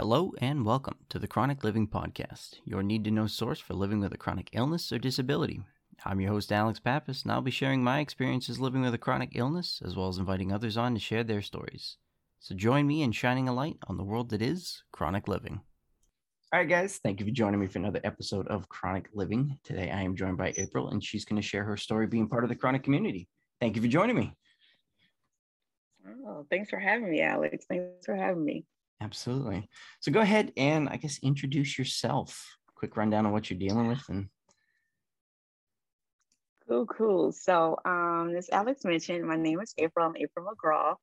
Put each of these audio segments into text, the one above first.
Hello and welcome to the Chronic Living Podcast, your need to know source for living with a chronic illness or disability. I'm your host, Alex Pappas, and I'll be sharing my experiences living with a chronic illness as well as inviting others on to share their stories. So join me in shining a light on the world that is chronic living. All right, guys, thank you for joining me for another episode of Chronic Living. Today I am joined by April, and she's going to share her story being part of the chronic community. Thank you for joining me. Oh, thanks for having me, Alex. Thanks for having me. Absolutely. So go ahead and I guess introduce yourself. Quick rundown of what you're dealing with and Cool, cool. So um as Alex mentioned, my name is April. I'm April McGraw.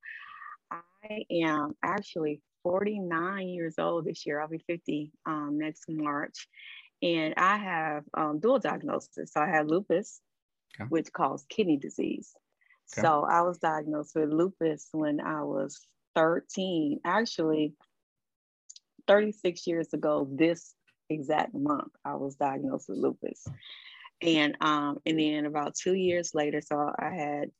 I am actually 49 years old this year. I'll be 50 um, next March. And I have um, dual diagnosis. So I have lupus, okay. which causes kidney disease. Okay. So I was diagnosed with lupus when I was 13. Actually, 36 years ago, this exact month, I was diagnosed with lupus. And um, and then about two years later, so I had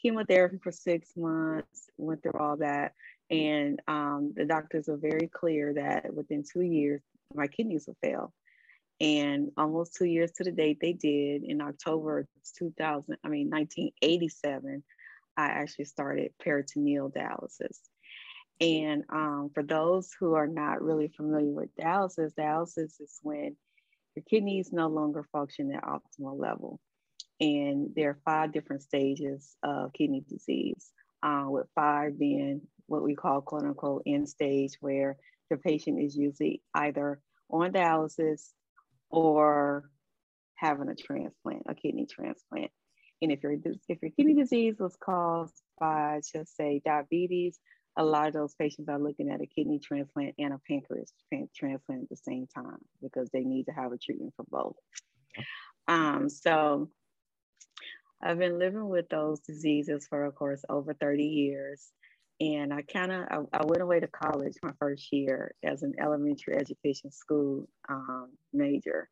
chemotherapy for six months, went through all that. And um, the doctors were very clear that within two years, my kidneys would fail. And almost two years to the date, they did. In October 2000, I mean 1987, I actually started peritoneal dialysis. And um, for those who are not really familiar with dialysis, dialysis is when your kidneys no longer function at optimal level. And there are five different stages of kidney disease, uh, with five being what we call quote unquote end stage, where the patient is usually either on dialysis or having a transplant, a kidney transplant. And if your if your kidney disease was caused by, just say, diabetes a lot of those patients are looking at a kidney transplant and a pancreas transplant at the same time because they need to have a treatment for both. Um, so I've been living with those diseases for, of course, over 30 years. And I kind of, I, I, went away to college my first year as an elementary education school um, major.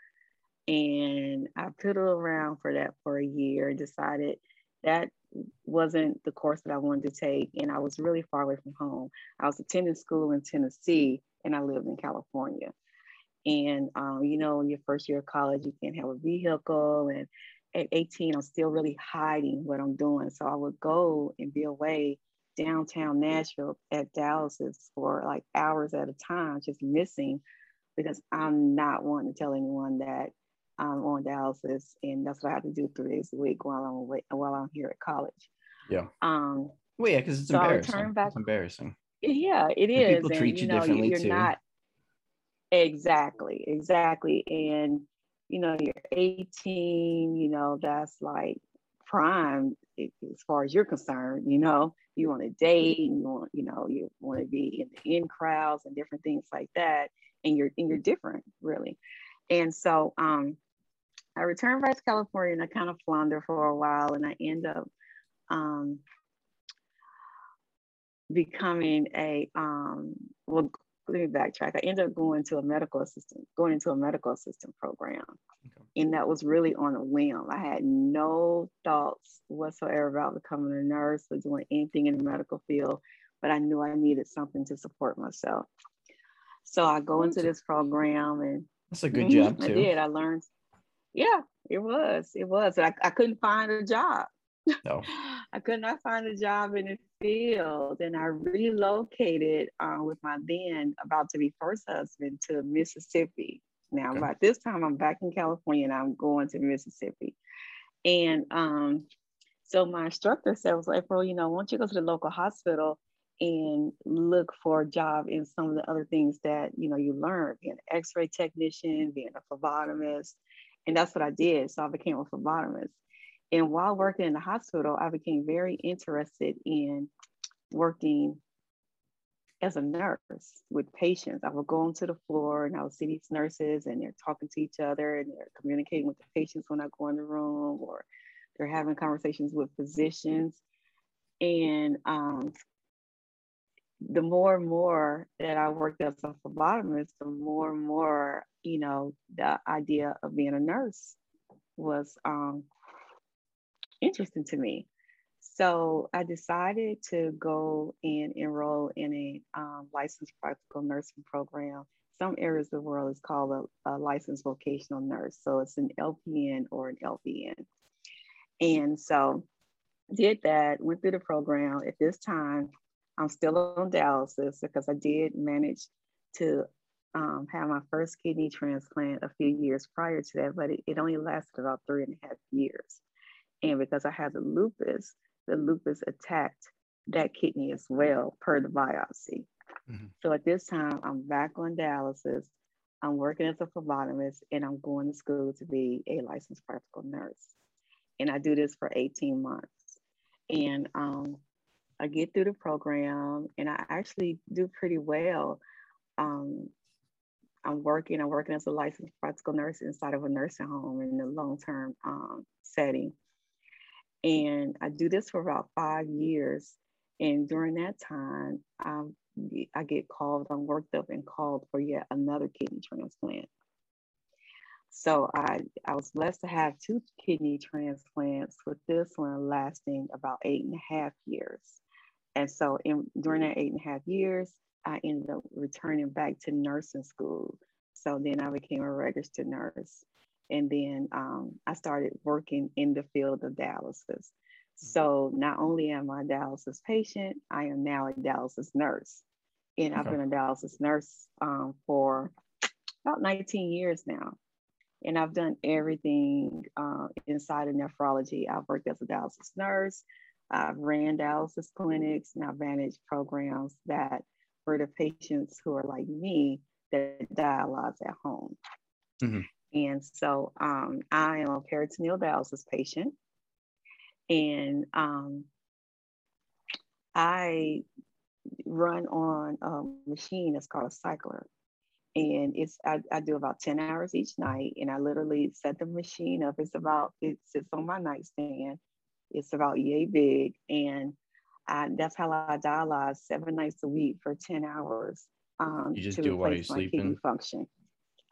And I piddled around for that for a year and decided that wasn't the course that I wanted to take. And I was really far away from home. I was attending school in Tennessee and I lived in California. And, um, you know, in your first year of college, you can't have a vehicle. And at 18, I'm still really hiding what I'm doing. So I would go and be away downtown Nashville at dialysis for like hours at a time, just missing because I'm not wanting to tell anyone that um, on dialysis, and that's what I have to do three days a week while I'm away, while I'm here at college. Yeah. Um. Well, yeah, because it's so embarrassing. Back, it's embarrassing. Yeah, it is. People treat and, you, you know, differently you're too. not exactly, exactly, and you know, you're 18. You know, that's like prime as far as you're concerned. You know, you want to date, and you want, you know, you want to be in the in crowds and different things like that, and you're and you're different, really. And so, um, I returned back to California and I kind of flounder for a while and I end up um, becoming a, um, well, let me backtrack. I ended up going to a medical assistant, going into a medical assistant program. Okay. And that was really on a whim. I had no thoughts whatsoever about becoming a nurse or doing anything in the medical field, but I knew I needed something to support myself. So I go into this program and that's a good mm-hmm, job too. I did. I learned yeah, it was. It was. I, I couldn't find a job. No. I could not find a job in the field. And I relocated uh, with my then about to be first husband to Mississippi. Now, okay. by this time, I'm back in California and I'm going to Mississippi. And um, so my instructor said, was like, well, you know, why don't you go to the local hospital and look for a job in some of the other things that, you know, you learned, being an x-ray technician, being a phlebotomist, and that's what I did. So I became a phlebotomist. And while working in the hospital, I became very interested in working as a nurse with patients. I would go onto the floor and I would see these nurses and they're talking to each other and they're communicating with the patients when I go in the room or they're having conversations with physicians. And um, the more and more that I worked as a phlebotomist, the more and more, you know, the idea of being a nurse was um, interesting to me. So I decided to go and enroll in a um, licensed practical nursing program. Some areas of the world is called a, a licensed vocational nurse. So it's an LPN or an LVN. And so did that, went through the program. At this time, I'm still on dialysis because I did manage to um, have my first kidney transplant a few years prior to that, but it, it only lasted about three and a half years. And because I had the lupus, the lupus attacked that kidney as well per the biopsy. Mm-hmm. So at this time, I'm back on dialysis. I'm working as a phlebotomist and I'm going to school to be a licensed practical nurse. And I do this for 18 months. And um, I get through the program and I actually do pretty well. Um, I'm working, I'm working as a licensed practical nurse inside of a nursing home in the long-term um, setting. And I do this for about five years. And during that time, um, I get called, I'm worked up and called for yet another kidney transplant. So I, I was blessed to have two kidney transplants, with this one lasting about eight and a half years. And so in, during that eight and a half years, I ended up returning back to nursing school. So then I became a registered nurse. And then um, I started working in the field of dialysis. Mm-hmm. So not only am I a dialysis patient, I am now a dialysis nurse. And. I've been a dialysis nurse um, for about 19 years now. And I've done everything uh, inside of nephrology. I've worked as a dialysis nurse, I've ran dialysis clinics, and I've managed programs that for the patients who are like me that dialyze at home. Mm-hmm. And so um, I am a peritoneal dialysis patient. And um, I run on a machine that's called a cycler. And it's I, I, do about 10 hours each night. And I literally set the machine up. It's about, it sits on my nightstand. It's about yay big. And I, that's how I dialyze seven nights a week for 10 hours. Um, you just to do it while you're sleeping? Function.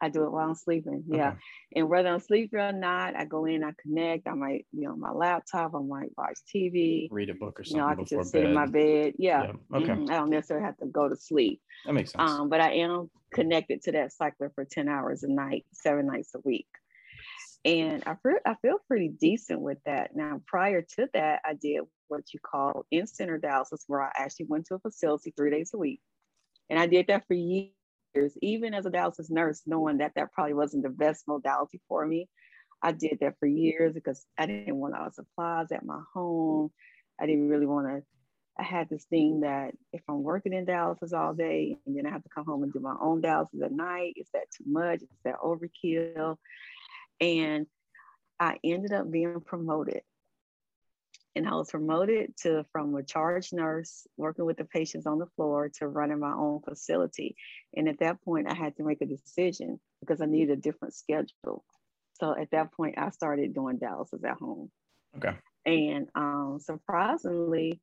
I do it while I'm sleeping. Yeah. Okay. And whether I'm sleeping or not, I go in, I connect. I might be on my laptop. I might watch TV. Read a book or something. You know, I can just sit in my bed. Yeah. yeah. Okay. Mm-hmm. I don't necessarily have to go to sleep. That makes sense. Um, but I am connected to that cycler for 10 hours a night, seven nights a week. And I feel, I feel pretty decent with that. Now, prior to that, I did what you call in-center dialysis, where I actually went to a facility three days a week. And I did that for years even as a dialysis nurse, knowing that that probably wasn't the best modality for me. I did that for years because I didn't want all the supplies at my home. I didn't really want to. I had this thing that if I'm working in dialysis all day and then I have to come home and do my own dialysis at night, is that too much? Is that overkill? And I ended up being promoted and I was promoted to from a charge nurse working with the patients on the floor to running my own facility. And at that point, I had to make a decision because I needed a different schedule. So at that point, I started doing dialysis at home. Okay. And um, surprisingly,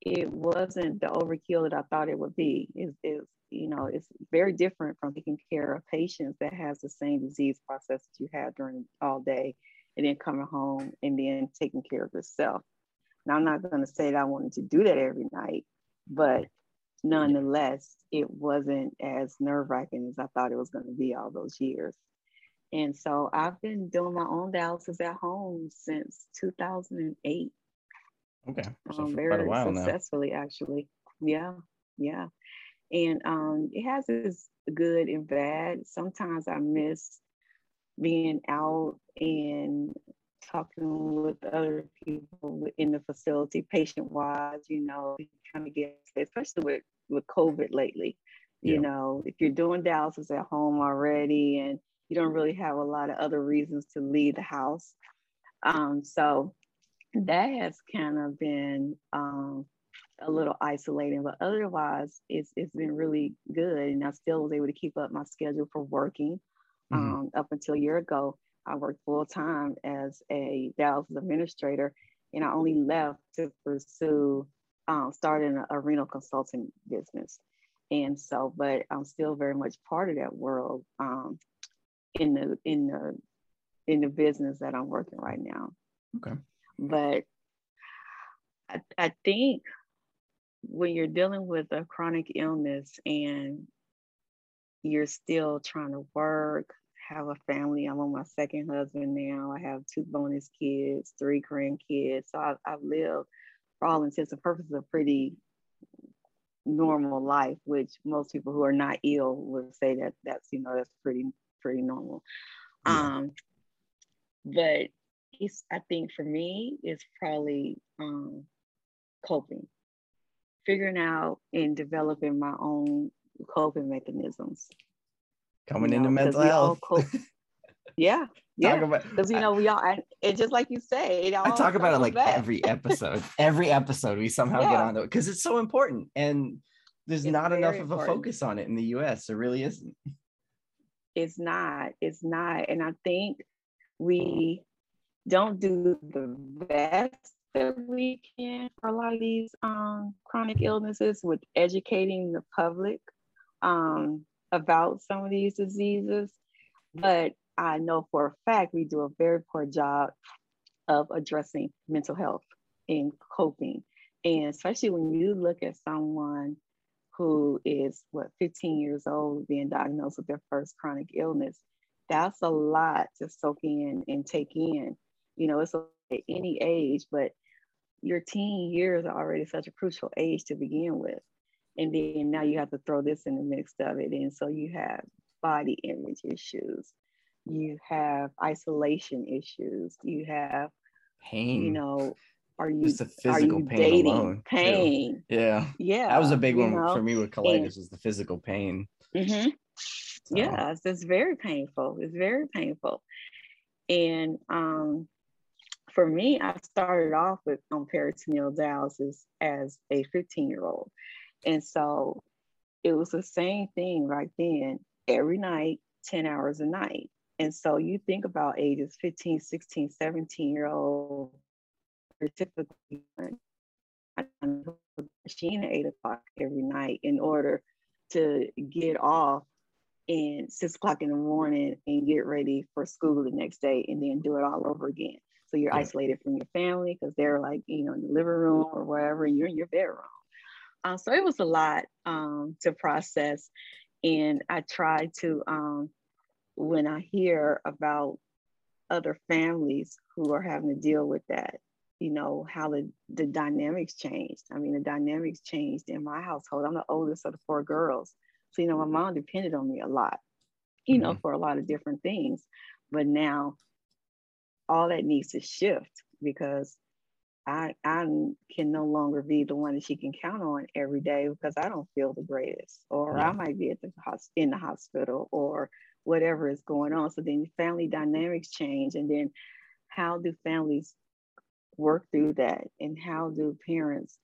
it wasn't the overkill that I thought it would be. Is is you know, it's very different from taking care of patients that has the same disease process that you have during all day and then coming home and then taking care of yourself. Now, I'm not going to say that I wanted to do that every night, but nonetheless, it wasn't as nerve wracking as I thought it was going to be all those years. And so I've been doing my own dialysis at home since 2008. Okay. So um, very successfully, now. actually. Yeah. Yeah. And um, it has its good and bad. Sometimes I miss being out and talking with other people in the facility, patient wise, you know, kind of get, especially with, with COVID lately, you yeah. know, if you're doing dialysis at home already and you don't really have a lot of other reasons to leave the house. Um, so that has kind of been um, a little isolating, but otherwise it's, it's been really good. And I still was able to keep up my schedule for working mm-hmm. um, up until a year ago. I worked full time as a dialysis administrator, and I only left to pursue um, starting a, a renal consulting business. And so, but I'm still very much part of that world um, in the in the in the business that I'm working right now. Okay. But I, I think when you're dealing with a chronic illness and you're still trying to work, have a family. I'm on my second husband now. I have two bonus kids, three grandkids. So I've, I've lived, for all intents and purposes, a pretty normal life, which most people who are not ill would say that that's you know that's pretty pretty normal. Yeah. Um, but it's I think for me it's probably um, coping, figuring out and developing my own coping mechanisms. Coming you know, into mental health. yeah, yeah. Because you know we all, and just like you say, I talk about it like back. every episode. every episode we somehow yeah. get onto it because it's so important, and there's it's not enough of important. a focus on it in the U.S. There really isn't. It's not. It's not, and I think we don't do the best that we can for a lot of these um, chronic illnesses with educating the public um, about some of these diseases. But I know for a fact we do a very poor job of addressing mental health and coping. And especially when you look at someone who is what 15 years old being diagnosed with their first chronic illness, that's a lot to soak in and take in. You know, it's at any age, but your teen years are already such a crucial age to begin with. And then now you have to throw this in the mix of it. And so you have body image issues, you have isolation issues, you have pain. You know, are you Just the physical you pain dating? alone? Pain. Too. Yeah. Yeah. That was a big one know? for me with colitis and, is the physical pain. Mm-hmm. So. Yes, it's very painful. It's very painful. And um, for me, I started off with on peritoneal dialysis as a 15 year old. And so it was the same thing right then, every night, 10 hours a night. And so you think about ages 15, 16, 17 year old, typically machine at eight o'clock every night in order to get off and six o'clock in the morning and get ready for school the next day and then do it all over again. So you're yeah. isolated from your family because they're like, you know, in the living room or wherever, and you're in your bedroom. Um, so it was a lot um, to process. And I try to, um, when I hear about other families who are having to deal with that, you know, how the, the dynamics changed. I mean, the dynamics changed in my household. I'm the oldest of the four girls. So, you know, my mom depended on me a lot, you mm-hmm. know, for a lot of different things. But now all that needs to shift because I I can no longer be the one that she can count on every day because I don't feel the greatest, or yeah. I might be at the in the hospital, or whatever is going on. So then family dynamics change, and then how do families work through that, and how do parents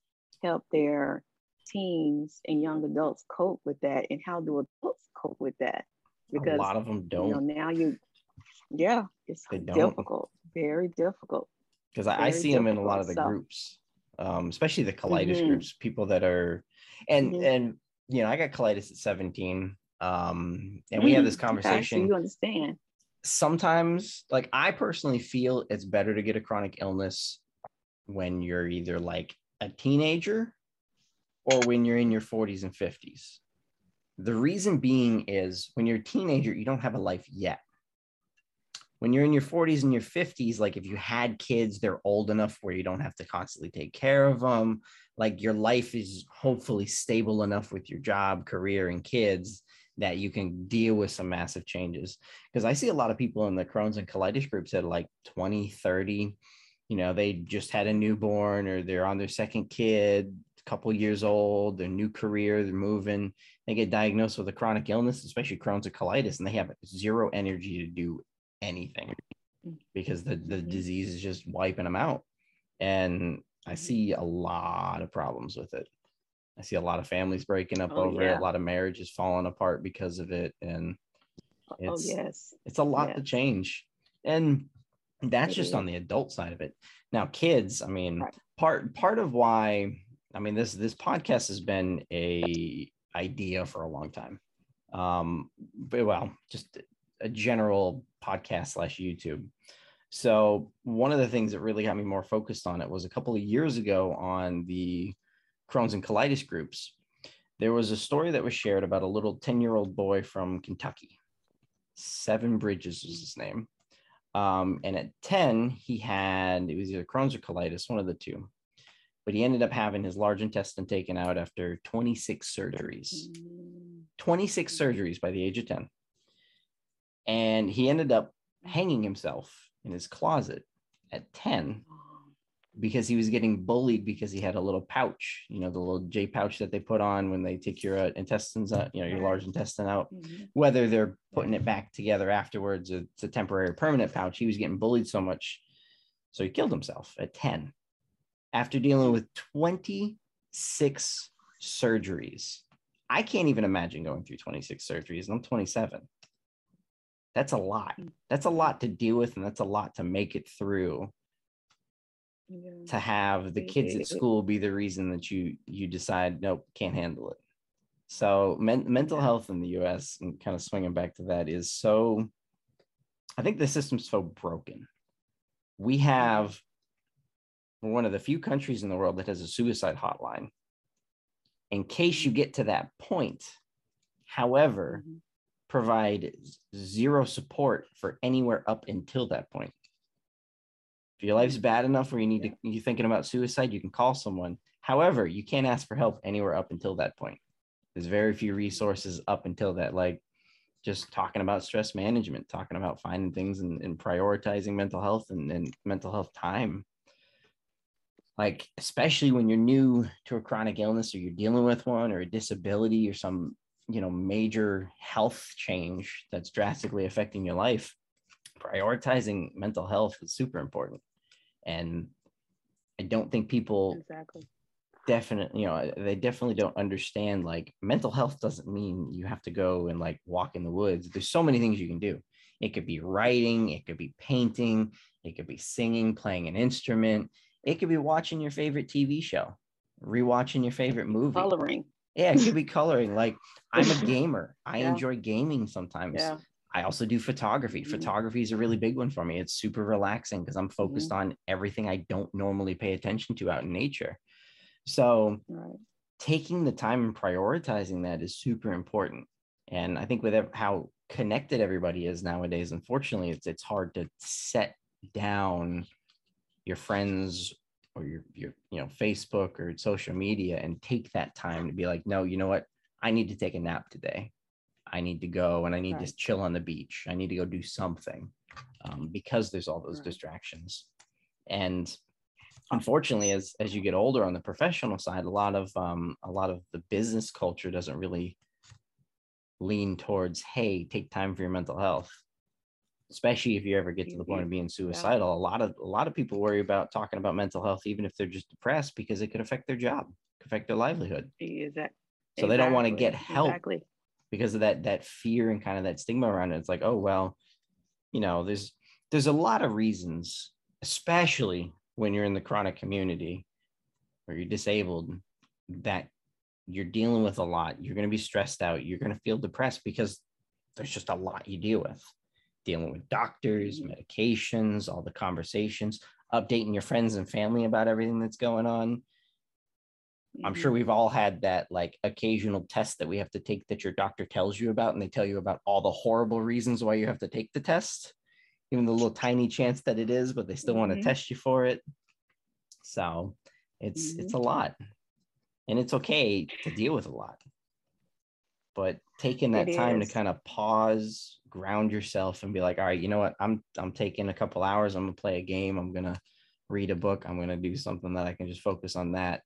help their teens and young adults cope with that, and how do adults cope with that? Because a lot of them don't. You know, now you, yeah, it's difficult, very difficult because I, I, see them in a lot of the groups, um, especially the colitis mm-hmm. groups. People that are, and mm-hmm. and you know, I got colitis at seventeen, um, and mm we have this conversation. Okay, so you understand. Sometimes, like I personally feel it's better to get a chronic illness when you're either like a teenager or when you're in your 40s and 50s. The reason being is when you're a teenager, you don't have a life yet when you're in your 40s and your 50s like if you had kids they're old enough where you don't have to constantly take care of them like your life is hopefully stable enough with your job career and kids that you can deal with some massive changes. Because i see a lot of people in the crohn's and colitis groups are like 20 30 you know they just had a newborn or they're on their second kid a couple years old their new career they're moving they get diagnosed with a chronic illness especially crohn's and colitis and they have zero energy to do anything because the, the mm-hmm. disease is just wiping them out. And I mm-hmm. see a lot of problems with it. I see a lot of families breaking up oh, over yeah. it, a lot of marriages falling apart because of it. And oh, it's, oh, yes. it's a lot yes. to change. And that's it just is. on the adult side of it. Now, kids, I mean, right. part part of why I mean this this podcast has been a idea for a long time. Um, but well, just a general podcast slash YouTube. So one of the things that really got me more focused on it was a couple of years ago on the Crohn's and colitis groups. There was a story that was shared about a little 10 year old boy from Kentucky. Seven Bridges was his name. Um, and at 10, he had, it was either Crohn's or colitis, one of the two. But he ended up having his large intestine taken out after 26 surgeries. 26 surgeries by the age of 10. And he ended up hanging himself in his closet at 10 because he was getting bullied because he had a little pouch, you know, the little J pouch that they put on when they take your uh, intestines out, you know, your large intestine out, mm-hmm. whether they're putting it back together afterwards, it's a temporary permanent pouch. He was getting bullied so much. So he killed himself at 10 after dealing with 26 surgeries. I can't even imagine going through 26 surgeries, and I'm 27. That's a lot. Mm. That's a lot to deal with, and that's a lot to make it through yeah. to have the kids at school be the reason that you you decide nope can't handle it so men- mental health in the us and kind of swinging back to that is so i think the system's so broken we have we're one of the few countries in the world that has a suicide hotline in case you get to that point however mm-hmm. Provide zero support for anywhere up until that point if your life's hmm. bad enough where you need yeah. to you're thinking about suicide, you can call someone. However, you can't ask for help anywhere up until that point. There's very few resources up until that, like just talking about stress management, talking about finding things and, and prioritizing mental health and, and mental health time. Like, especially when you're new to a chronic illness or you're dealing with one or a disability or some, you know, major health change that's drastically affecting your life, prioritizing mental health is super important. And i don't think people exactly. definitely you know uh, they definitely don't understand like mental health doesn't mean you have to go and like walk in the woods. There's so many things you can do. It could be writing it could be painting it could be singing playing an instrument it could be watching your favorite tv show rewatching your favorite movie. Coloring yeah it could be coloring like i'm a gamer i yeah. enjoy gaming sometimes yeah. I also do photography. Mm-hmm. Photography is a really big one for me. It's super relaxing because I'm focused mm-hmm. on everything I don't normally pay attention to out in nature. So, right. taking the time and prioritizing that is super important. And I think with how connected everybody is nowadays, unfortunately, it's it's hard to set down your friends or your your you know Facebook or social media and take that time to be like, no, you know what? I need to take a nap today. I need to go and I need right. to chill on the beach. I need to go do something um, because there's all those right. distractions. And unfortunately, as as you get older on the professional side, a lot of um, a lot of the business culture doesn't really lean towards, hey, take time for your mental health. Especially if you ever get to the point mm-hmm. of being suicidal, a lot of a lot of people worry about talking about mental health, even if they're just depressed, because it could affect their job, affect their livelihood. Exactly. So they don't want to get help exactly because of that that fear and kind of that stigma around it. It's like, oh well, you know, there's there's a lot of reasons, especially when you're in the chronic community or you're disabled, that you're dealing with a lot. You're going to be stressed out. You're going to feel depressed because there's just a lot you deal with. Dealing with doctors, mm-hmm. medications, all the conversations, updating your friends and family about everything that's going on. I'm sure mm-hmm. we've all had that like occasional test that we have to take that your doctor tells you about, and they tell you about all the horrible reasons why you have to take the test, even the little tiny chance that it is, but they still mm-hmm. want to test you for it. So it's mm-hmm. it's a lot. And it's okay to deal with a lot. But taking that it time is. to kind of pause, ground yourself, and be like, all right, you know what? I'm I'm taking a couple hours, I'm gonna play a game, I'm gonna read a book, I'm gonna do something that I can just focus on that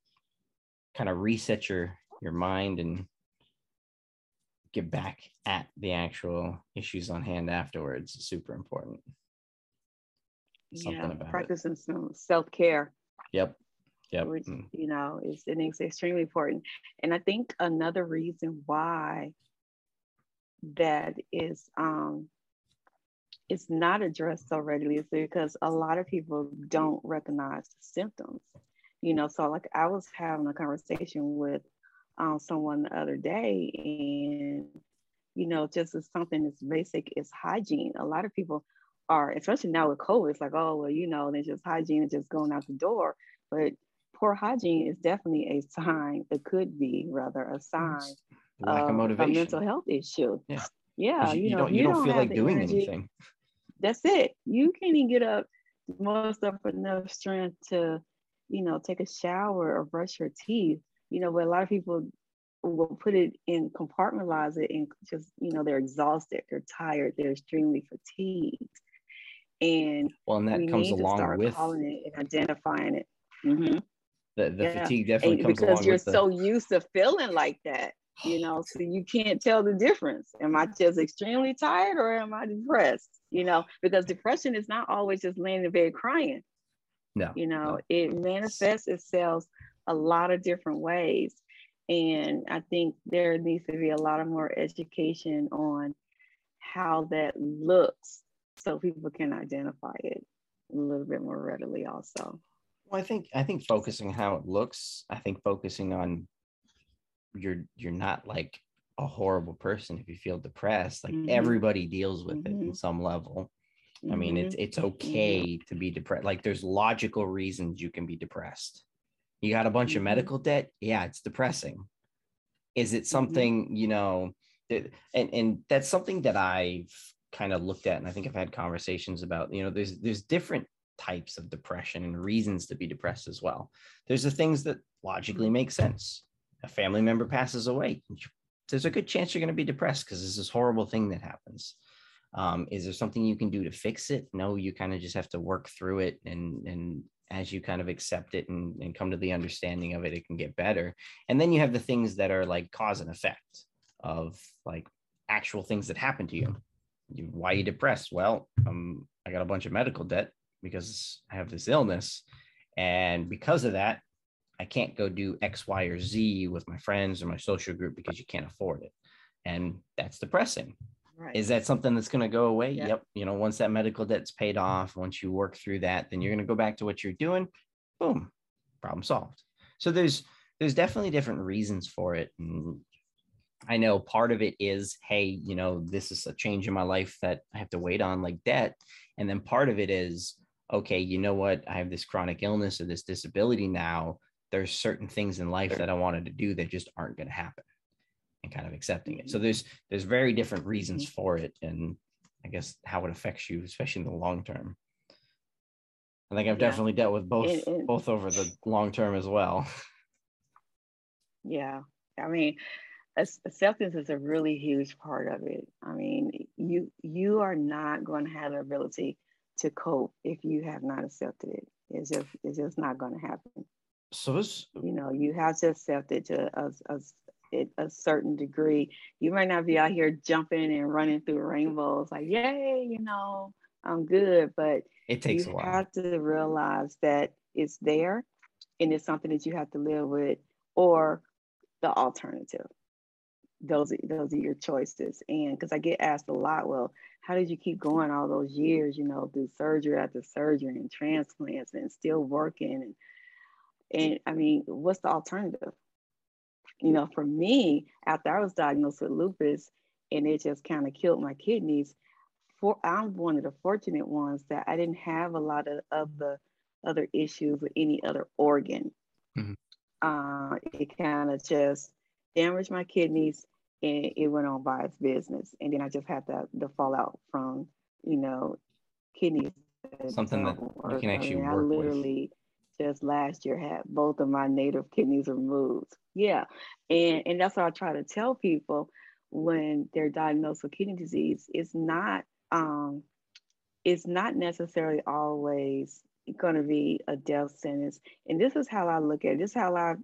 kind of reset your your mind and get back at the actual issues on hand afterwards is super important. Something yeah, about practicing it. some self-care. Yep. Yep. Which, mm. you know, is it is extremely important. And I think another reason why that is um it's not addressed so readily is because a lot of people don't recognize the symptoms you know? So like i was having a conversation with um, someone the other day and you know just as something as basic as hygiene. A lot of people are, especially now with COVID, it's like, oh, well, you know, there's just hygiene is just going out the door. But poor hygiene is definitely a sign, it could be rather a sign lack of, of motivation, a mental health issue. Yeah. Yeah. You, you, know, don't, you, you don't, don't feel like doing energy, anything. That's it. You can't even get up, most up enough strength to, you know, take a shower or brush your teeth. You know, but a lot of people will put it in compartmentalize it and just you know they're exhausted they're tired they're extremely fatigued and well and that we comes along with calling it and identifying it mm-hmm. the, the yeah. fatigue definitely and comes because along you're with so used to feeling like that you know so you can't tell the difference am i just extremely tired or am i depressed you know because depression is not always just laying in bed crying no you know no. it manifests itself a lot of different ways and I think there needs to be a lot of more education on how that looks so people can identify it a little bit more readily also. Well, I think I think focusing how it looks, I think focusing on you're you're not like a horrible person if you feel depressed. Like mm-hmm. everybody deals with mm-hmm. it in mm-hmm. some level. I mean, it's mm-hmm. it's okay mm-hmm. to be depressed. Like there's logical reasons you can be depressed. You got a bunch mm-hmm. of medical debt. Yeah, it's depressing. Is it mm-hmm. something, mm-hmm. you know, that, and, and that's something that I've kind of looked at. And I think I've had conversations about, you know, there's, there's different types of depression and reasons to be depressed as well. There's the things that logically make sense. A family member passes away. There's a good chance you're going to be depressed because there's this horrible thing that happens. Um, is there something you can do to fix it? No, you kind of just have to work through it and and as you kind of accept it and, and come to the understanding of it, it can get better. And then you have the things that are like cause and effect of like actual things that happen to you. you why are you depressed? Well, um, I got a bunch of medical debt because I have this illness. And because of that, I can't go do X, Y, or Z with my friends or my social group because you can't afford it. And that's depressing. Right. Is that something that's going to go away? Yeah. Yep. You know, once that medical debt's paid off, once you work through that, then you're going to go back to what you're doing. Boom, problem solved. So there's there's definitely different reasons for it. And I know part of it is, hey, you know, this is a change in my life that I have to wait on, like debt. And then part of it is, okay, you know what? I have this chronic illness or this disability now. There's certain things in life that I wanted to do that just aren't going to happen and kind of accepting it. So mm-hmm. there's there's very different reasons mm-hmm. for it, and I guess how it affects you, especially in the long term. I think I've yeah. definitely dealt with both it, it, both over the long term as well. Yeah, I mean, acceptance is a really huge part of it. I mean, you you are not going to have the ability to cope if you have not accepted it. It's just it's just not going to happen. So this, you know, you have to accept it to a, a, a certain degree. You might not be out here jumping and running through rainbows like, yay, you know, I'm good. But it takes you a while. have to realize that it's there and it's something that you have to live with, or the alternative. Those are, those are your choices. And because I get asked a lot, well, how did you keep going all those years, you know, through surgery after surgery and transplants and still working? And, and I mean, what's the alternative? you know, for me, after I was diagnosed with lupus and it just kind of killed my kidneys, for I'm one of the fortunate ones that I didn't have a lot of, of the other issues with any other organ. Mm-hmm. Uh, it kind of just damaged my kidneys and it went on by its business. And then I just had the, the fallout from, you know, kidneys. Something that you can actually I, mean, work I literally with. Just last year had both of my native kidneys removed. Yeah. And, and that's what I try to tell people when they're diagnosed with kidney disease. It's not, um, it's not necessarily always going to be a death sentence. And this is how I look at it. This is how I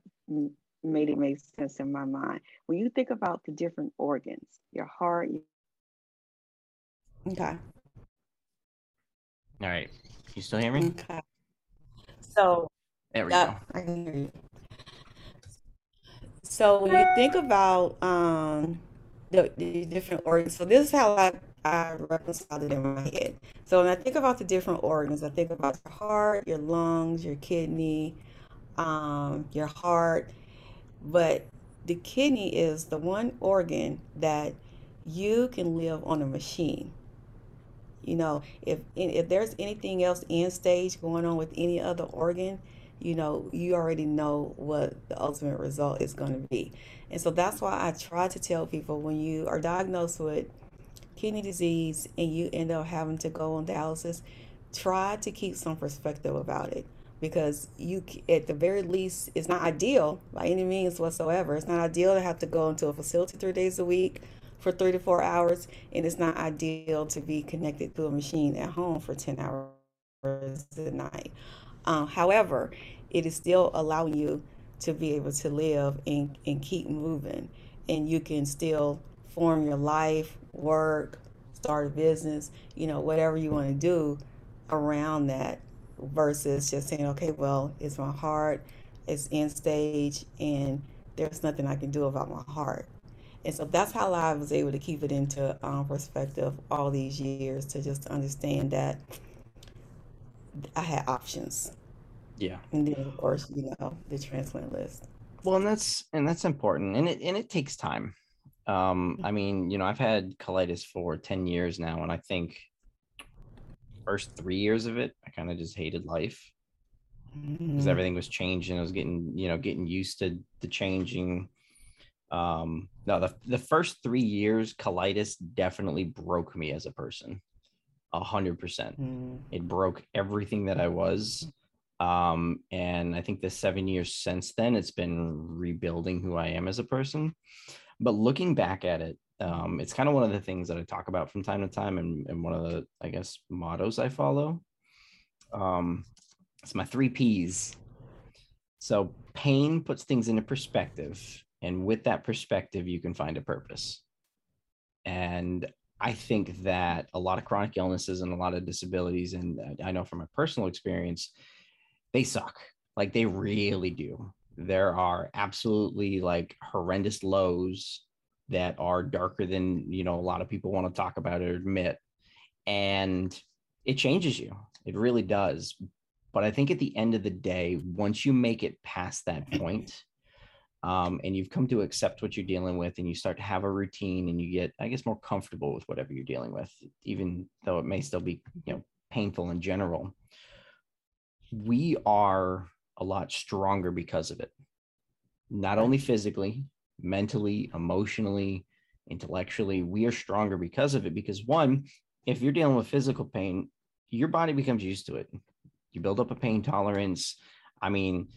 made it make sense in my mind. When you think about the different organs, your heart. Your... Okay. All right. You still hear me? Okay. So there we go. I can hear you. So when you think about um, the, the different organs, so this is how I, I reconcile it in my head. So when I think about the different organs, I think about your heart, your lungs, your kidney, um, your heart. But the kidney is the one organ that you can live on a machine. You know, if if there's anything else in stage going on with any other organ, you know, you already know what the ultimate result is going to be. And so that's why I try to tell people when you are diagnosed with kidney disease and you end up having to go on dialysis, try to keep some perspective about it because you at the very least it's not ideal by any means whatsoever it's not ideal to have to go into a facility three days a week for three to four hours and it's not ideal to be connected to a machine at home for 10 hours a night um, however it is still allowing you to be able to live and, and keep moving and you can still form your life work start a business you know whatever you want to do around that versus just saying, okay, well, it's my heart, it's end stage, and there's nothing I can do about my heart. And so that's how I was able to keep it into um, perspective all these years to just understand that I had options. Yeah. And then, of course, you know, the transplant list. Well, and that's and that's important, and it and it takes time. Um, I mean, you know, I've had colitis for ten years now, and I think first three years of it, I kind of just hated life because mm-hmm. everything was changing. I was getting, you know, getting used to the changing. Um, no, the the first three years, colitis definitely broke me as a person. A hundred percent. Mm. It broke everything that I was. Um, and I think the seven years since then, it's been rebuilding who I am as a person. But looking back at it, um, it's kind of one of the things that I talk about from time to time, and, and one of the, I guess, mottos I follow. Um, it's my three P's. So pain puts things into perspective, and with that perspective, you can find a purpose. And I think that a lot of chronic illnesses and a lot of disabilities, and I know from my personal experience, they suck. Like they really do. There are absolutely like horrendous lows that are darker than you know a lot of people want to talk about or admit and it changes you it really does but i think at the end of the day once you make it past that point um, and you've come to accept what you're dealing with and you start to have a routine and you get i guess more comfortable with whatever you're dealing with even though it may still be you know painful in general we are a lot stronger because of it not only physically mentally, emotionally, intellectually, we are stronger because of it. Because one, if you're dealing with physical pain, your body becomes used to it. You build up a pain tolerance. I mean,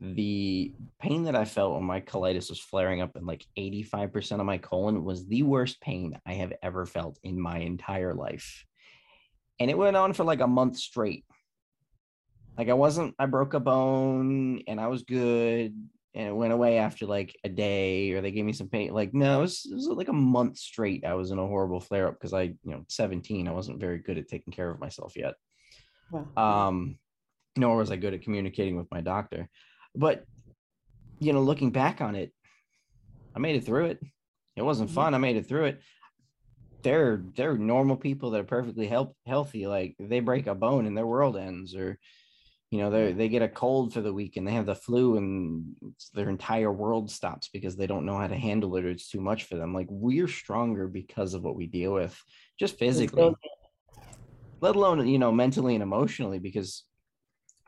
the pain that I felt when my colitis was flaring up in like 85% of my colon was the worst pain I have ever felt in my entire life. And it went on for like a month straight. Like I wasn't, I broke a bone and I was good and it went away after like a day or they gave me some pain like no it was, it was like a month straight i was in a horrible flare up because i you know 17 i wasn't very good at taking care of myself yet um nor was i good at communicating with my doctor but you know looking back on it i made it through it. It wasn't fun. I made it through it. They're they're normal people that are perfectly healthy. Like they break a bone and their world ends or you know they they get a cold for the week and they have the flu and their entire world stops because they don't know how to handle it or it's too much for them. Like we're stronger because of what we deal with just physically. let alone you know mentally and emotionally because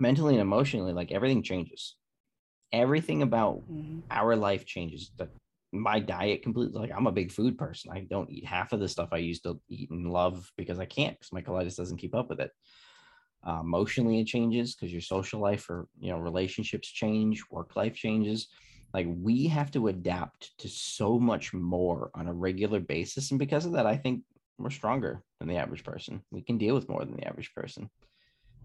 mentally and emotionally like everything changes everything about mm-hmm. our life changes. The, my diet completely like i'm a big food person. I don't eat half of the stuff i used to eat and love because i can't because my colitis doesn't keep up with it. Uh, emotionally it changes because your social life or you know relationships change work life changes. Like we have to adapt to so much more on a regular basis. And because of that i think we're stronger than the average person. We can deal with more than the average person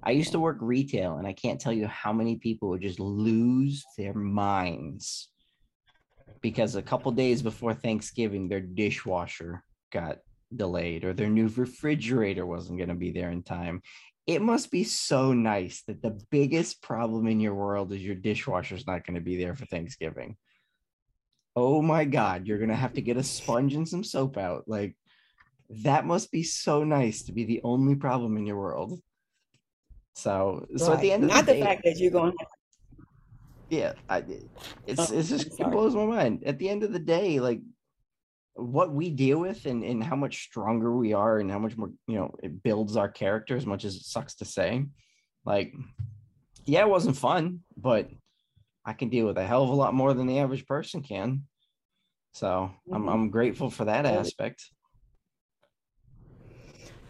i used to work retail and i can't tell you how many people would just lose their minds because a couple days before thanksgiving their dishwasher got delayed or their new refrigerator wasn't going to be there in time it must be so nice that the biggest problem in your world is your dishwasher's not going to be there for Thanksgiving. Oh my God, you're going to have to get a sponge and some soap out. Like, that must be so nice to be the only problem in your world. So, so at the end of not the, the day, fact that you're going. Yeah, I, it's oh, it's just it blows my mind. At the end of the day, like what we deal with and, and how much stronger we are and how much more you know it builds our character as much as it sucks to say like yeah it wasn't fun but i can deal with a hell of a lot more than the average person can so i'm, Mhm. I'm grateful for that aspect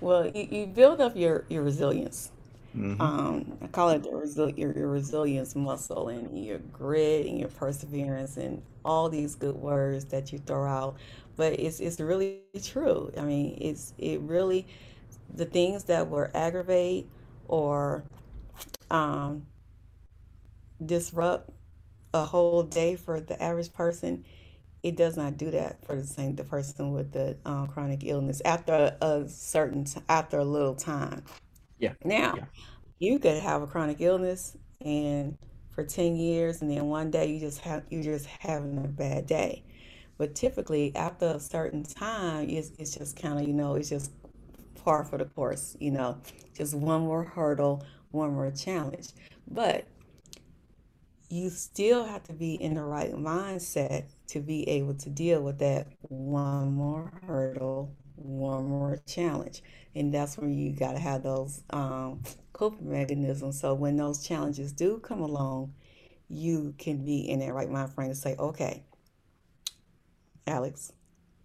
well, you, you build up your your resilience. Mhm. Um, I call it the resil your, your resilience muscle and your grit and your perseverance and all these good words that you throw out. But it's it's really true. I mean, it's it really the things that will aggravate or um, disrupt a whole day for the average person, it does not do that for the same the person with the um, chronic illness after a certain t- after a little time. Yeah Now, yeah you could have a chronic illness and for 10 years and then one day you just have you just having a bad day. But typically after a certain time it's, it's just kind of, you know, it's just par for the course, you know, just one more hurdle, one more challenge. But you still have to be in the right mindset to be able to deal with that one more hurdle, one more challenge. And that's when you got to have those um, coping mechanisms. So when those challenges do come along, you can be in that right mind frame to say, okay, Alex,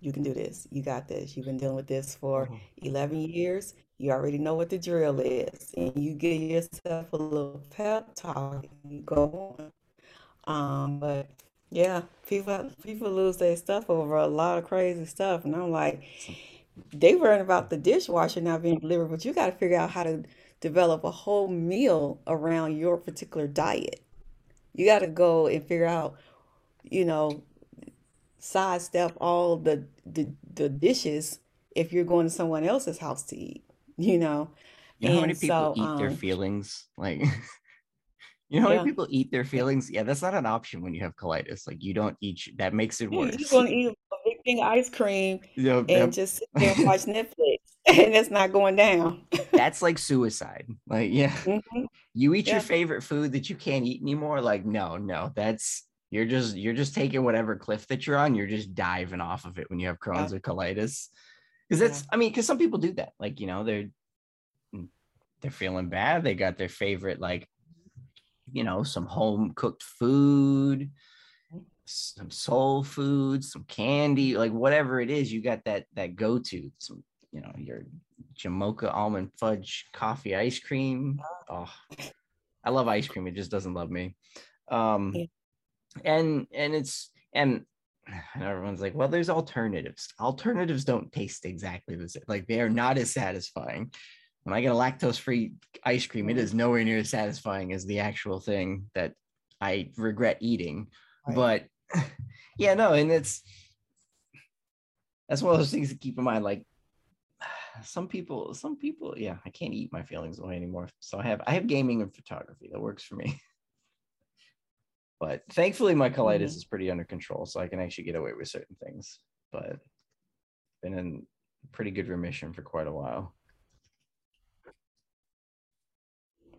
you can do this. You got this. You've been dealing with this for Mhm. 11 years. You already know what the drill is. And you give yourself a little pep talk and you go on. Um, but yeah, people people lose their stuff over a lot of crazy stuff. And I'm like, they worrying about the dishwasher not being delivered, but you got to figure out how to develop a whole meal around your particular diet. You got to go and figure out, you know, sidestep all the, the the dishes if you're going to someone else's house to eat, you know. you know how many people so, eat their um, feelings? Like you know how many people eat their feelings? Yeah that's not an option when you have colitis. Like you don't eat that makes it Yeah, worse. want to eat a big thing of ice cream yep, and yep. just sit there and watch Netflix, and it's not going down. that's like suicide. Like yeah. Hmm you eat your favorite food that you can't eat anymore? Like no no. That's you're just you're just taking whatever cliff that you're on. You're just diving off of it when you have yeah, crohn's or colitis. Because yeah. that's i mean because some people do that. Like you know they're they're feeling bad. They got their favorite like you know some home cooked food some soul food some candy like whatever it is you got that that go-to some you know your jamocha almond fudge coffee ice cream. Oh i love ice cream it just doesn't love me. Um and and it's and and everyone's like well there's alternatives. Alternatives don't taste exactly the same like they are not as satisfying. When i get a lactose free ice cream it Mhm. nowhere near as satisfying as the actual thing that i regret eating. Right. but yeah no and it's that's one of those things to keep in mind like some people some people yeah i can't eat my feelings away anymore. So i have i have gaming and photography. That works for me. But thankfully my colitis Mhm. is pretty under control so i can actually get away with certain things. But been in pretty good remission for quite a while.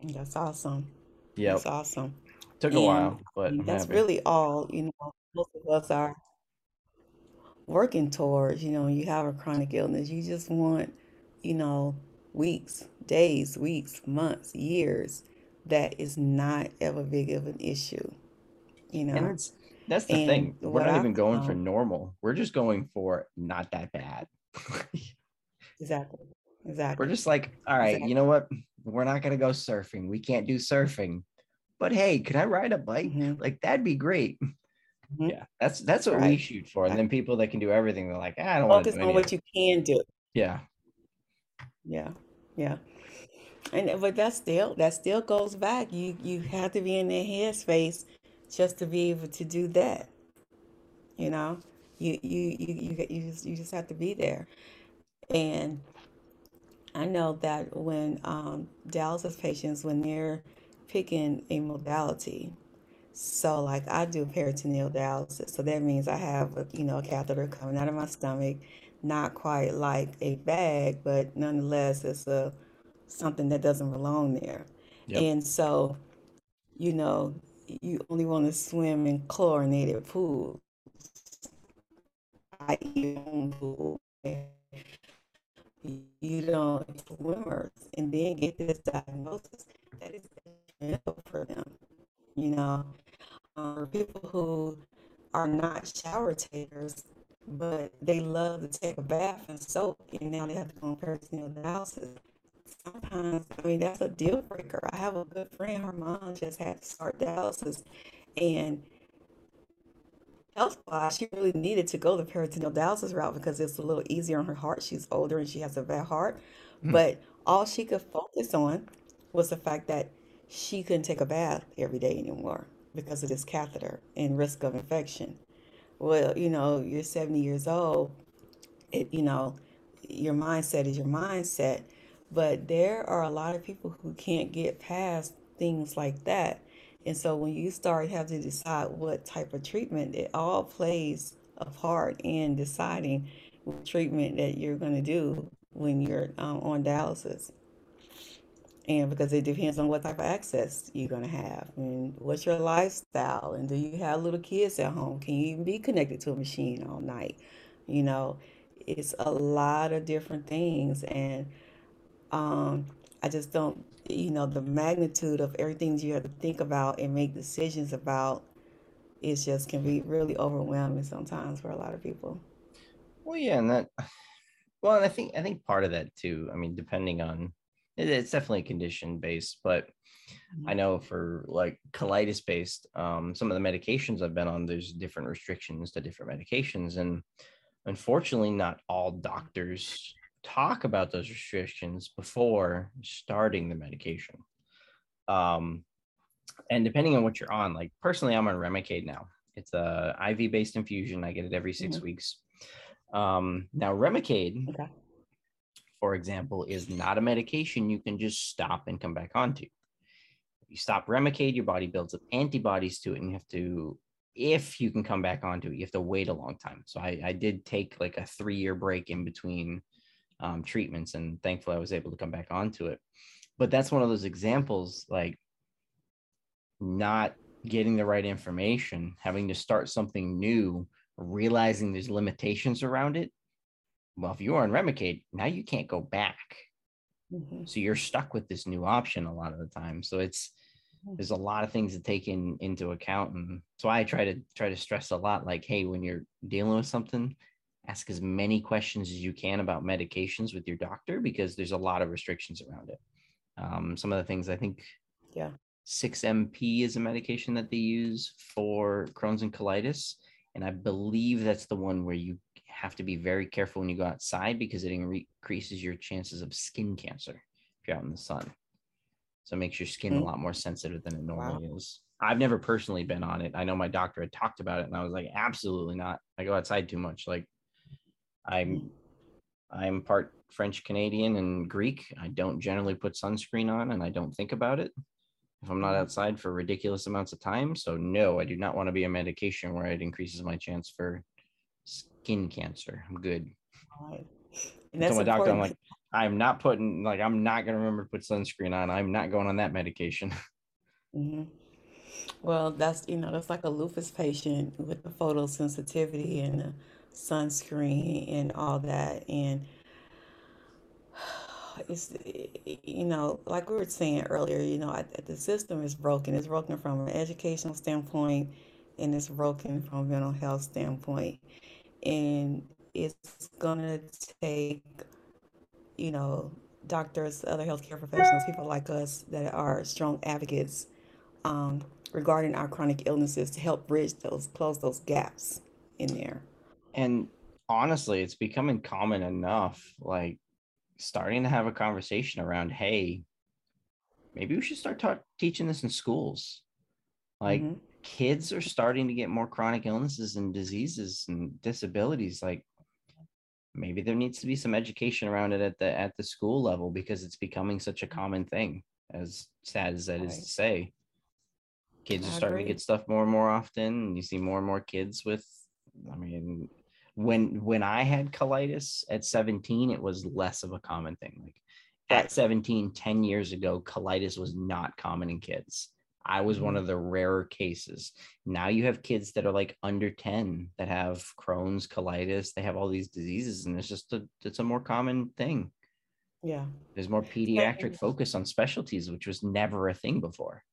That's awesome. Yeah, That's awesome. took a while but i'm that's happy. really all, you know, most of us are working towards, you know, when you have a chronic illness, you just want, you know, weeks, days, weeks, months, years that is not ever big of an issue, you know. it's that's the And thing we're not I've even going for normal. We're just going for not that bad. Exactly, Exactly. we're just like all right you know what? We're not going to go surfing. We can't do surfing. But hey can i ride a bike? Hmm like that'd be great yeah that's that's what we shoot for and then people that can do everything they're like "Ah, i don't want to Focus on what you can do. yeah Yeah, yeah. And but that still that still goes back. You you have to be in their headspace just to be able to do that. You know, you you you you you just you just have to be there. And I know that when um, dialysis patients when they're picking a modality, so like I do peritoneal dialysis, so that means I have a, you know a catheter coming out of my stomach, not quite like a bag, but nonetheless it's a something that doesn't belong there. yep And so, you know, you only want to swim in chlorinated pools. home. You don't swimmers and then get this diagnosis. That is detrimental for them. You know, um, for people who are not shower takers, but they love to take a bath and soap, and now they have to go on peritoneal dialysis. Sometimes, I mean, that's a deal breaker. I have a good friend, her mom just had to start dialysis, and health wise, she really needed to go the peritoneal dialysis route because it's a little easier on her heart. She's older and she has a bad heart. Mm. But all she could focus on was the fact that she couldn't take a bath every day anymore because of this catheter and risk of infection. Well, you know, you're 70 years old, it, you know, your mindset is your mindset. But there are a lot of people who can't get past things like that. And so when you start having to decide what type of treatment, it all plays a part in deciding what treatment that you're going to do when you're um, on dialysis and because it depends on what type of access you're going to have and what's your lifestyle and do you have little kids at home? Can you even be connected to a machine all night? You know it's a lot of different things and um, i just don't you know the magnitude of everything you have to think about and make decisions about is just can be really overwhelming sometimes for a lot of people. Well yeah and that well and i think i think part of that too i mean depending on it's definitely condition based, but I mm-hmm. know for like colitis based, um, some of the medications I've been on, there's different restrictions to different medications. And unfortunately, not all doctors talk about those restrictions before starting the medication. Um, and depending on what you're on, like personally, I'm on Remicade now. It's a IV based infusion. I get it every 6 mm-hmm. weeks. Um, now Remicade okay for example, is not a medication you can just stop and come back onto. If you stop Remicade, your body builds up antibodies to it, and you have to, if you can come back onto it, you have to wait a long time. So I, I did take like a three year break in between um, treatments, and thankfully I was able to come back onto it. But that's one of those examples, like not getting the right information, having to start something new, realizing there's limitations around it, well, if you are on Remicade, now you can't go back. Mm-hmm. So you're stuck with this new option a lot of the time. So it's mm. there's a lot of things to take in into account. And so I try to try to stress a lot like, hey, when you're dealing with something, ask as many questions as you can about medications with your doctor because there's a lot of restrictions around it. Um, some of the things I think yeah 6MP is a medication that they use for Crohn's and colitis. And I believe that's the one where you have to be very careful when you go outside because it increases your chances of skin cancer if you're out in the sun. So it makes your skin mm-hmm. a lot more sensitive than it normally wow. is. I've never personally been on it. I know my doctor had talked about it and I was like, absolutely not. I go outside too much. Like I'm I'm part French Canadian and Greek. I don't generally put sunscreen on and I don't think about it if I'm not mm-hmm. outside for ridiculous amounts of time. So no, I do not want to be a medication where it increases my chance for skin cancer. I'm good. Right. And that's so my doctor, I'm like, I'm not putting like I'm not gonna remember to put sunscreen on. I'm not going on that medication. Mm-hmm. Well, that's you know that's like a lupus patient with the photosensitivity and the sunscreen and all that, and it's you know like we were saying earlier, you know the system is broken. It's broken from an educational standpoint, and it's broken from a mental health standpoint and it's gonna take you know doctors other healthcare professionals people like us that are strong advocates um, regarding our chronic illnesses to help bridge those close those gaps in there. And honestly it's becoming common enough like starting to have a conversation around hey maybe we should start ta- teaching this in schools. Like mm-hmm kids are starting to get more chronic illnesses and diseases and disabilities like maybe there needs to be some education around it at the at the school level because it's becoming such a mm-hmm. common thing as sad as that right. is to say. Kids are starting to get stuff more and more often and you see more and more kids with i mean when when i had colitis at 17 it was less of a common thing. Like at 17 10 years ago colitis was not common in kids I was one Mhm. of the rarer cases. Now you have kids that are like under 10 that have Crohn's, colitis, they have all these diseases, and it's just a it's a more common thing. Yeah. There's more pediatric focus on specialties, which was never a thing before.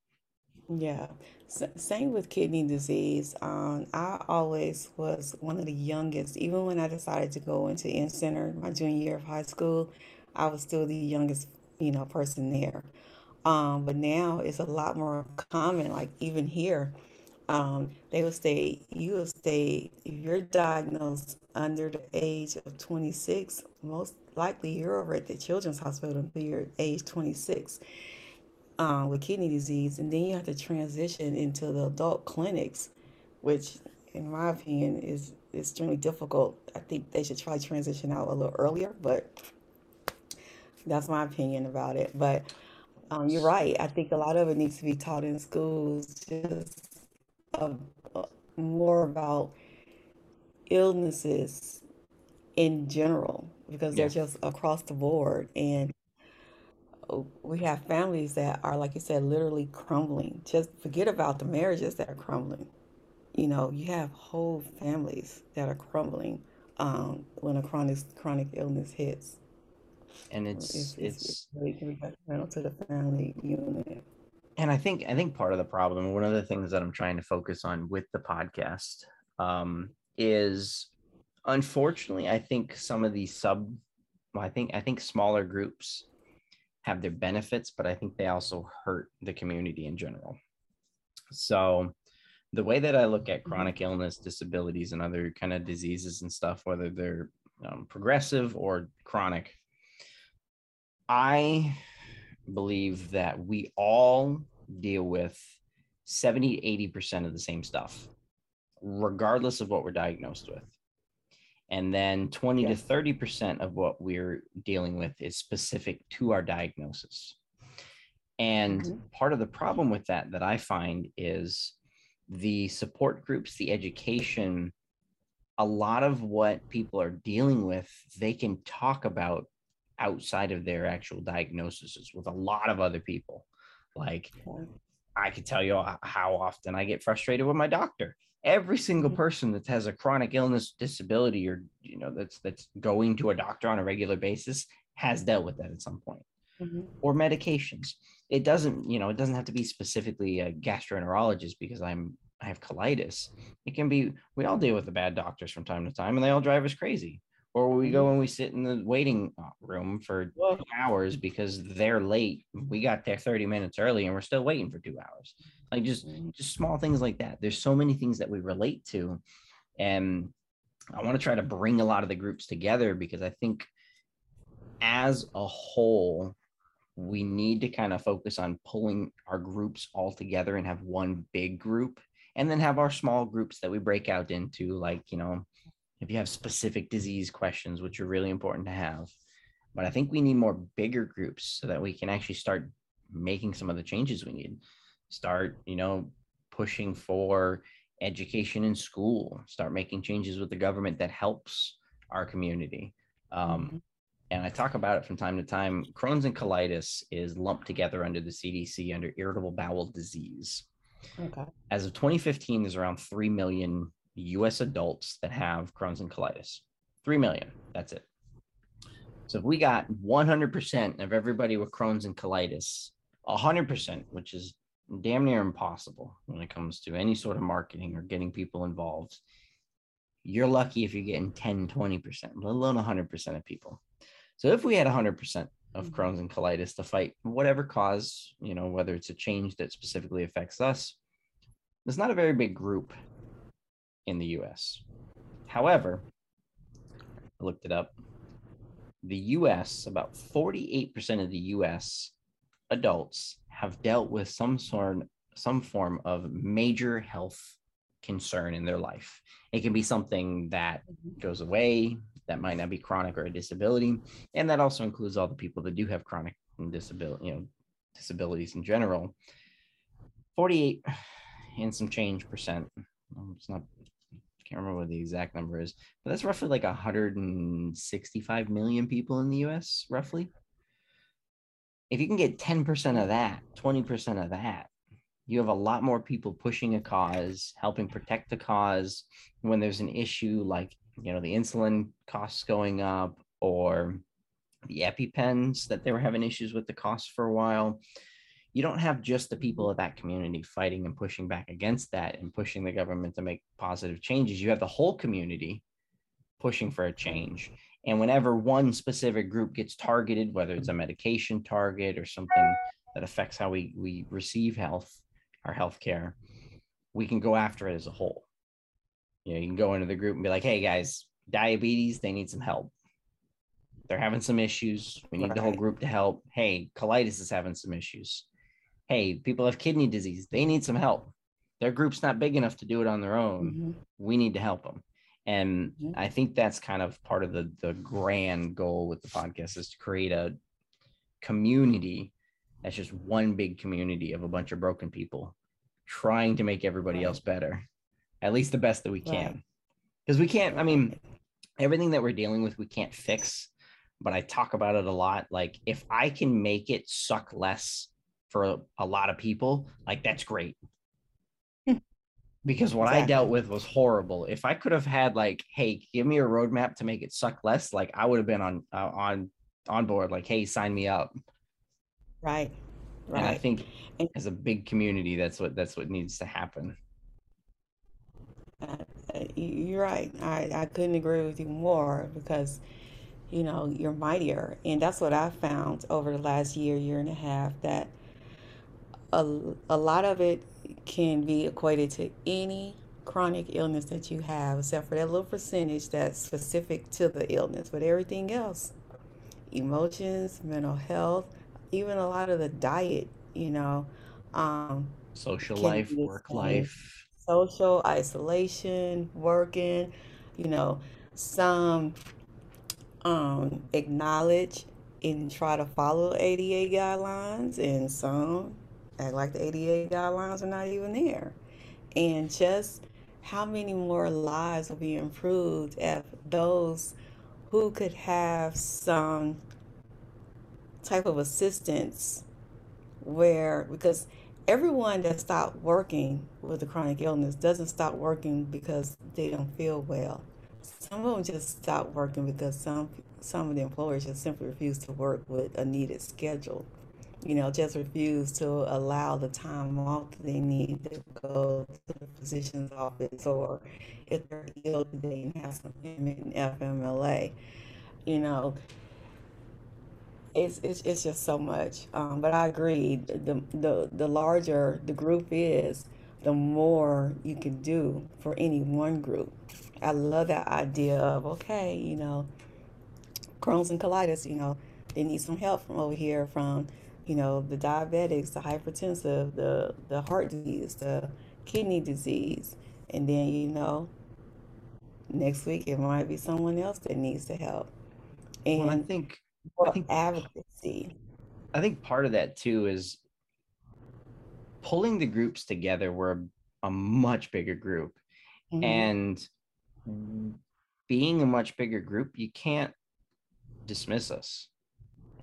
Yeah. S- same with kidney disease. Um, I always was one of the youngest, even when I decided to go into in center my junior year of high school, I was still the youngest, you know, person there. Um, but now it's a lot more common, like even here. Um, they will say you will stay if you're diagnosed under the age of 26, most likely you're over at the Children's Hospital until you're age 26 um, with kidney disease, and then you have to transition into the adult clinics, which, in my opinion, is extremely difficult. I think they should try to transition out a little earlier, but that's my opinion about it. But um, you're right. I think a lot of it needs to be taught in schools, just uh, uh, more about illnesses in general, because they're just across the board. And we have families that are, like you said, literally crumbling. Just forget about the marriages that are crumbling. You know, you have whole families that are crumbling um, when a chronic chronic illness hits. And it's It's, it's, it's it's really detrimental to the family unit. and I think I think part of the problem, one of the things that I'm trying to focus on with the podcast, um, is unfortunately, I think some of these sub, well, I think I think smaller groups have their benefits, but I think they also hurt the community in general. So the way that I look at hmm chronic illness, disabilities, and other kind of diseases and stuff, whether they're um, progressive or chronic, I believe that we all deal with 70 80% of the same stuff, regardless of what we're diagnosed with. And then 20 to 30% of what we're dealing with is specific to our diagnosis. And hmm part of the problem with that, that I find, is the support groups, the education, a lot of what people are dealing with, they can talk about outside of their actual diagnoses with a lot of other people. Like, I could tell you how often I get frustrated with my doctor. Every single hmm person that has a chronic illness, disability, or you know that's that's going to a doctor on a regular basis has dealt with that at some point hmm or medications. It doesn't, you know, it doesn't have to be specifically a gastroenterologist because I'm I have colitis. It can be we all deal with the bad doctors from time to time and they all drive us crazy. Or we go and we sit in the waiting uh, room for Well, two hours because they're late. We got there 30 minutes early and we're still waiting for two hours. Like just mhm, just small things like that. There's so many things that we relate to. And I want to try to bring a lot of the groups together because I think as a whole, we need to kind of focus on pulling our groups all together and have one big group and then have our small groups that we break out into like you know if you have specific disease questions which are really important to have but i think we need more bigger groups so that we can actually start making some of the changes we need start you know pushing for education in school start making changes with the government that helps our community um, mhm, and I talk about it from time to time. Crohn's and colitis is lumped together under the CDC under irritable bowel disease. Okay. As of 2015, there's around 3 million US adults that have Crohn's and colitis. 3 million. That's it. So if we got 100% of everybody with Crohn's and colitis, 100%, which is damn near impossible when it comes to any sort of marketing or getting people involved, you're lucky if you're getting 10, 20%, let alone 100% of people. So if we had 100% of mhm, Crohn's and colitis to fight whatever cause, you know, whether it's a change that specifically affects us, it's not a very big group in the US. However, I looked it up. The US, about 48% of the US adults have dealt with some sort some form of major health concern in their life. It can be something that mhm, goes away, that might not be chronic or a disability, and that also includes all the people that do have chronic and disability, you know, disabilities in general. 48 and some change percent. um, It's not can't remember what the exact number is, but that's roughly like 165 million people in the US, roughly. If you can get 10% of that, 20% of that, you have a lot more people pushing a cause, helping protect the cause when there's an issue like, you know, the insulin costs going up or the EpiPens that they were having issues with the cost for a while. You don't have just the people mm-hmm. of that community fighting and pushing back against that and pushing the government to make positive changes. You have the whole community pushing for a change. And whenever one specific group gets targeted, whether it's a mm-hmm. medication target or something that affects how we, we receive health, our health care, we can go after it as a whole. You know, you can go into the group and be like, hey guys, diabetes, they need some help. They're having some issues. We need right. the whole group to help. Hey, colitis is having some issues. Hey, people have kidney disease. They need some help. Their group's not big enough to do it on their own. Mm-hmm. We need to help them and mm-hmm. i think that's kind of part of the the grand goal with the podcast is to create a community that's just one big community of a bunch of broken people trying to make everybody right. else better at least the best that we can because right. we can't i mean everything that we're dealing with we can't fix but i talk about it a lot like if i can make it suck less for a, a lot of people like that's great because what exactly. I dealt with was horrible. If I could have had like, hey, give me a roadmap to make it suck less, like I would have been on uh, on on board. Like, hey, sign me up. Right. Right. And I think as a big community, that's what that's what needs to happen. Uh, you're right. I I couldn't agree with you more because you know you're mightier, and that's what I found over the last year, year and a half that a, a lot of it can be equated to any chronic illness that you have, except for that little percentage that's specific to the illness. But everything else, emotions, mental health, even a lot of the diet, you know, um, social life, work life, social isolation, working, you know, some um, acknowledge and try to follow ADA guidelines, and some act like the ADA guidelines are not even there. And just how many more lives will be improved if those who could have some type of assistance where, because everyone that stopped working with a chronic illness doesn't stop working because they don't feel well. Some of them just stop working because some some of the employers just simply refuse to work with a needed schedule you know, just refuse to allow the time off that they need to go to the physician's office or if they're ill they have some in FMLA. You know, it's, it's, it's just so much. Um, but I agree, the, the, the larger the group is, the more you can do for any one group. I love that idea of, okay, you know, Crohn's and colitis, you know, they need some help from over here from you know, the diabetics, the hypertensive, the, the heart disease, the kidney disease. And then, you know, next week it might be someone else that needs to help. And well, I think, I think advocacy. I think part of that too is pulling the groups together. We're a, much bigger group. Mm-hmm. And being a much bigger group, you can't dismiss us.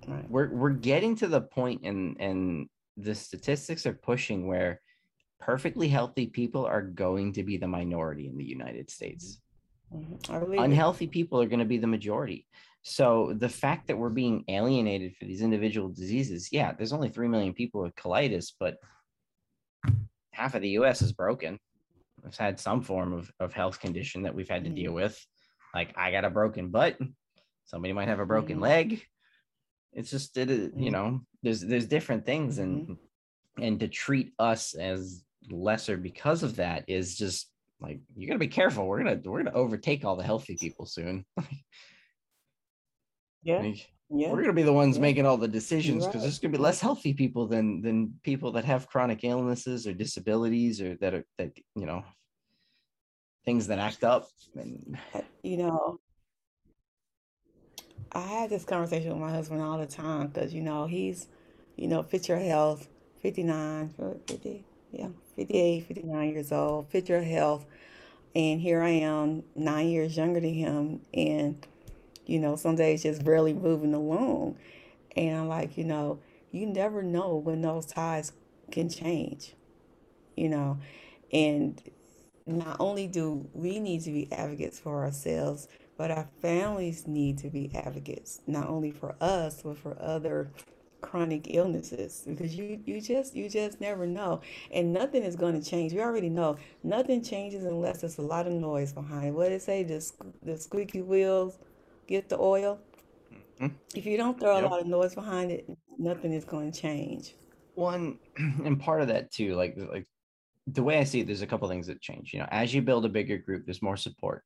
Right. We're we're getting to the point and and the statistics are pushing where perfectly healthy people are going to be the minority in the United States. Mm-hmm. Unhealthy people are going to be the majority. So the fact that we're being alienated for these individual diseases, yeah, there's only 3 million people with colitis, but half of the US is broken. It's had some form of, of health condition that we've had to mm-hmm. deal with. Like I got a broken butt. Somebody might have a broken mm-hmm. leg it's just it you mm-hmm. know there's there's different things and mm-hmm. and to treat us as lesser because of that is just like you gotta be careful we're gonna we're gonna overtake all the healthy people soon yeah like, yeah. we're gonna be the ones yeah. making all the decisions because right. there's gonna be less healthy people than than people that have chronic illnesses or disabilities or that are that you know things that act up and you know I had this conversation with my husband all the time because, you know, he's, you know, fit your health, 59, uh, 50, yeah, 58, 59 years old, fit your health. And here I am, nine years younger than him. And, you know, some days just barely moving along. And I'm like, you know, you never know when those ties can change. you know, and not only do we need to be advocates for ourselves, but our families need to be advocates, not only for us, but for other chronic illnesses. Because you you just you just never know. And nothing is going to change. We already know. Nothing changes unless there's a lot of noise behind it. What did it say the, the squeaky wheels get the oil? Mm-hmm. if you don't throw a lot of noise behind it nothing is going to change one and part of that too like like the way i see it there's a couple things that change. You know as you build a bigger group there's more support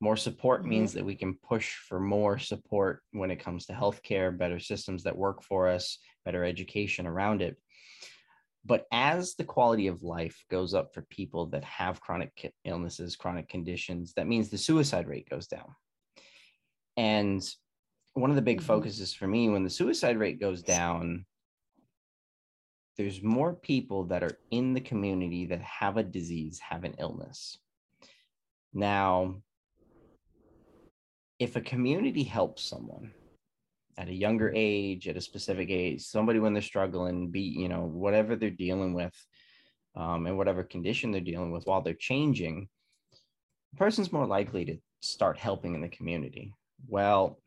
more support mm-hmm. means that we can push for more support when it comes to healthcare, better systems that work for us, better education around it. But as the quality of life goes up for people that have chronic illnesses, chronic conditions, that means the suicide rate goes down. And one of the big mm-hmm. focuses for me when the suicide rate goes down, there's more people that are in the community that have a disease, have an illness. Now, if a community helps someone at a younger age, at a specific age, somebody when they're struggling, be you know whatever they're dealing with, um, and whatever condition they're dealing with while they're changing, the person's more likely to start helping in the community. Well,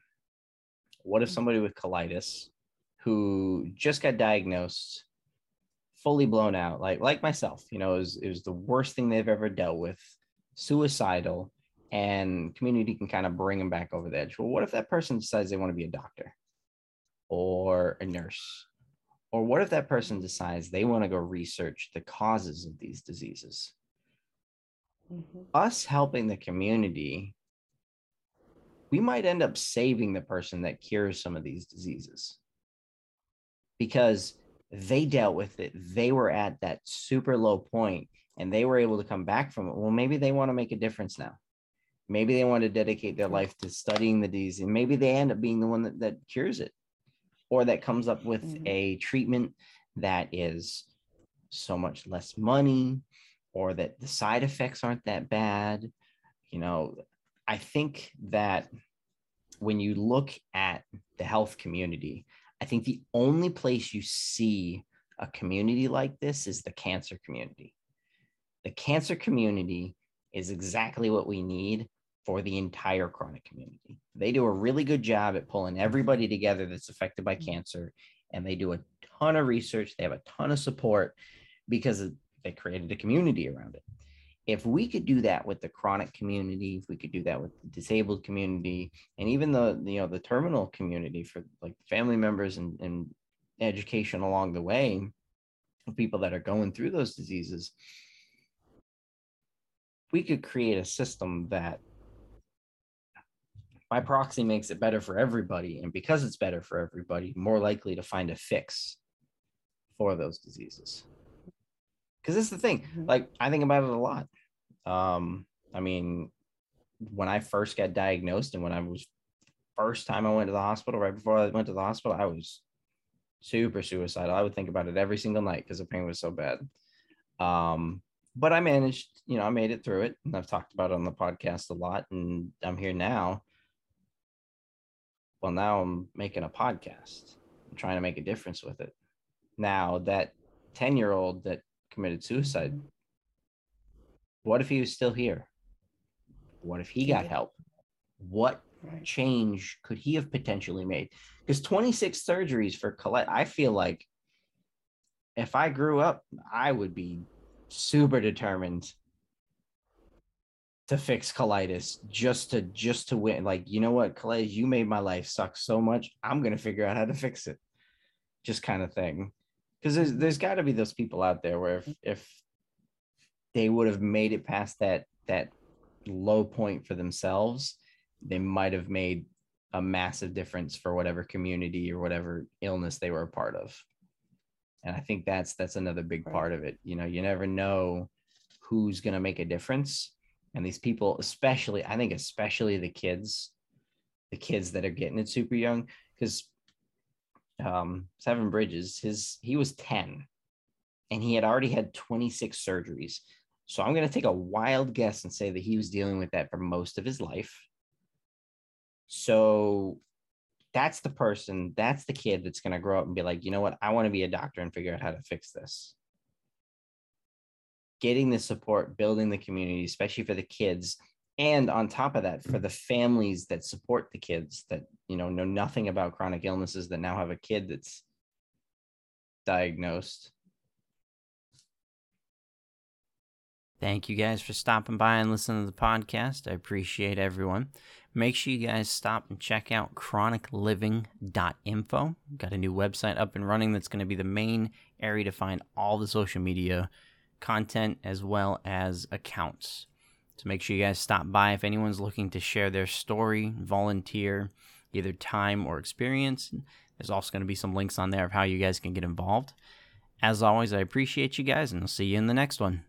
what if somebody with colitis who just got diagnosed, fully blown out, like like myself, you know, it was, it was the worst thing they've ever dealt with, suicidal, and community can kind of bring them back over the edge. Well, what if that person decides they want to be a doctor or a nurse? Or what if that person decides they want to go research the causes of these diseases? Mm-hmm. Us helping the community, we might end up saving the person that cures some of these diseases because they dealt with it. They were at that super low point and they were able to come back from it. Well, maybe they want to make a difference now maybe they want to dedicate their life to studying the disease and maybe they end up being the one that, that cures it. Or that comes up with mm-hmm. a treatment that is so much less money or that the side effects aren't that bad. You know i think that when you look at the health community i think the only place you see a community like this is the cancer community. The cancer community is exactly what we need for the entire chronic community. They do a really good job at pulling everybody together that's affected by cancer, and they do a ton of research. They have a ton of support because they created a community around it. If we could do that with the chronic community, if we could do that with the disabled community, and even the you know the terminal community for like family members and, and education along the way of people that are going through those diseases, we could create a system that by proxy makes it better for everybody. And because it's better for everybody, more likely to find a fix for those diseases. Because this is the thing, mm-hmm. like I think about it a lot. Um, I mean, when I first got diagnosed and when I was first time I went to the hospital, right before I went to the hospital, I was super suicidal. I would think about it every single night because the pain was so bad. Um, but I managed, you know, I made it through it. And I've talked about it on the podcast a lot. And I'm here now well now i'm making a podcast. I'm trying to make a difference with it. Now that 10 year old that committed suicide what if he was still here? What if he got help? What change could he have potentially made? Because 26 surgeries for colette i feel like if i grew up i would be super determined to fix colitis just to just to win like you know what colitis you made my life suck so much i'm gonna figure out how to fix it. Just kind of thing. Because there's there's got to be those people out there where if if they would have made it past that that low point for themselves they might have made a massive difference for whatever community or whatever illness they were a part of. And i think that's that's another big part of it. You know you never know who's going to make a difference and these people especially i think especially the kids the kids that are getting it super young because um seven bridges his he was 10 and he had already had 26 surgeries. So i'm going to take a wild guess and say that he was dealing with that for most of his life. So that's the person that's the kid that's going to grow up and be like you know what? I want to be a doctor and figure out how to fix this getting the support, building the community, especially for the kids. And on top of that, for the families that support the kids that, you know, know nothing about chronic illnesses that now have a kid that's diagnosed. Thank you guys for stopping by and listening to the podcast. I appreciate everyone. Make sure you guys stop and check out chronicliving.info. Got a new website up and running that's going to be the main area to find all the social media content as well as accounts. So make sure you guys stop by if anyone's looking to share their story, volunteer, either time or experience. There's also going to be some links on there of how you guys can get involved. As always, I appreciate you guys and I'll see you in the next one.